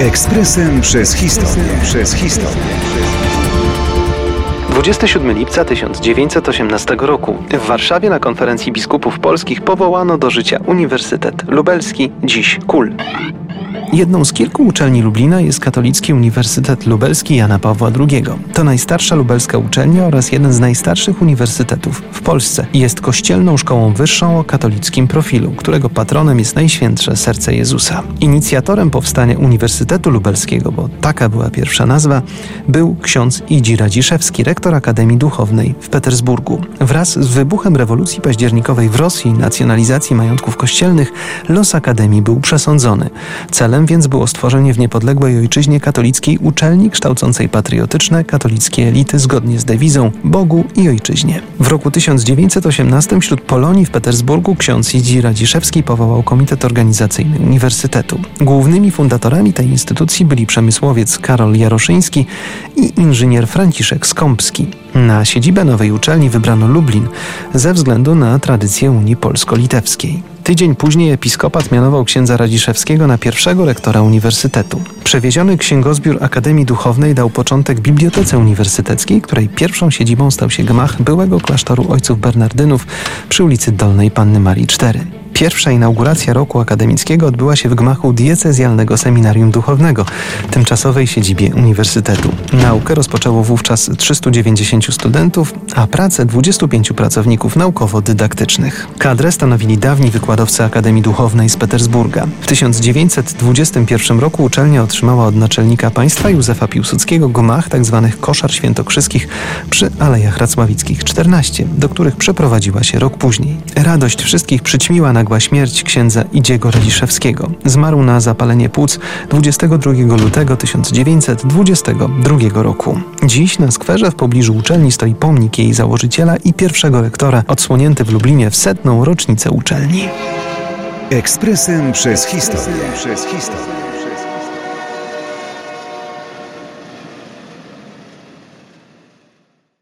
Ekspresem przez historię. Przez historię. 27 lipca 1918 roku w Warszawie na konferencji biskupów polskich powołano do życia Uniwersytet Lubelski, dziś KUL. Jedną z kilku uczelni Lublina jest Katolicki Uniwersytet Lubelski Jana Pawła II. To najstarsza lubelska uczelnia oraz jeden z najstarszych uniwersytetów w Polsce. Jest kościelną szkołą wyższą o katolickim profilu, którego patronem jest Najświętsze Serce Jezusa. Inicjatorem powstania Uniwersytetu Lubelskiego, bo taka była pierwsza nazwa, był ksiądz Idzi Radziszewski, rektor Akademii Duchownej w Petersburgu. Wraz z wybuchem rewolucji październikowej w Rosji i nacjonalizacji majątków kościelnych, los Akademii był przesądzony. Celem Celem więc było stworzenie w niepodległej ojczyźnie katolickiej uczelni kształcącej patriotyczne katolickie elity zgodnie z dewizą Bogu i ojczyźnie. W roku 1918 wśród Polonii w Petersburgu ksiądz Idzi Radziszewski powołał komitet organizacyjny uniwersytetu. Głównymi fundatorami tej instytucji byli przemysłowiec Karol Jaroszyński i inżynier Franciszek Skąpski. Na siedzibę nowej uczelni wybrano Lublin ze względu na tradycję Unii Polsko-Litewskiej. Tydzień później episkopat mianował księdza Radziszewskiego na pierwszego rektora uniwersytetu. Przewieziony księgozbiór Akademii Duchownej dał początek Bibliotece Uniwersyteckiej, której pierwszą siedzibą stał się gmach byłego klasztoru ojców Bernardynów przy ulicy Dolnej Panny Marii 4. Pierwsza inauguracja roku akademickiego odbyła się w gmachu diecezjalnego seminarium duchownego, tymczasowej siedzibie uniwersytetu. Naukę rozpoczęło wówczas 390 studentów, a pracę 25 pracowników naukowo-dydaktycznych. Kadrę stanowili dawni wykładowcy Akademii Duchownej z Petersburga. W 1921 roku uczelnia otrzymała od naczelnika państwa Józefa Piłsudskiego gmach tzw. Tak koszar świętokrzyskich przy Alejach Racławickich 14, do których przeprowadziła się rok później. Radość wszystkich przyćmiła nagła śmierć księdza Idziego Radziszewskiego. Zmarł na zapalenie płuc 22 lutego 1922 roku. Dziś na skwerze w pobliżu uczelni stoi pomnik jej założyciela i pierwszego rektora, odsłonięty w Lublinie w setną rocznicę uczelni. Ekspresem przez historię. Przez historię.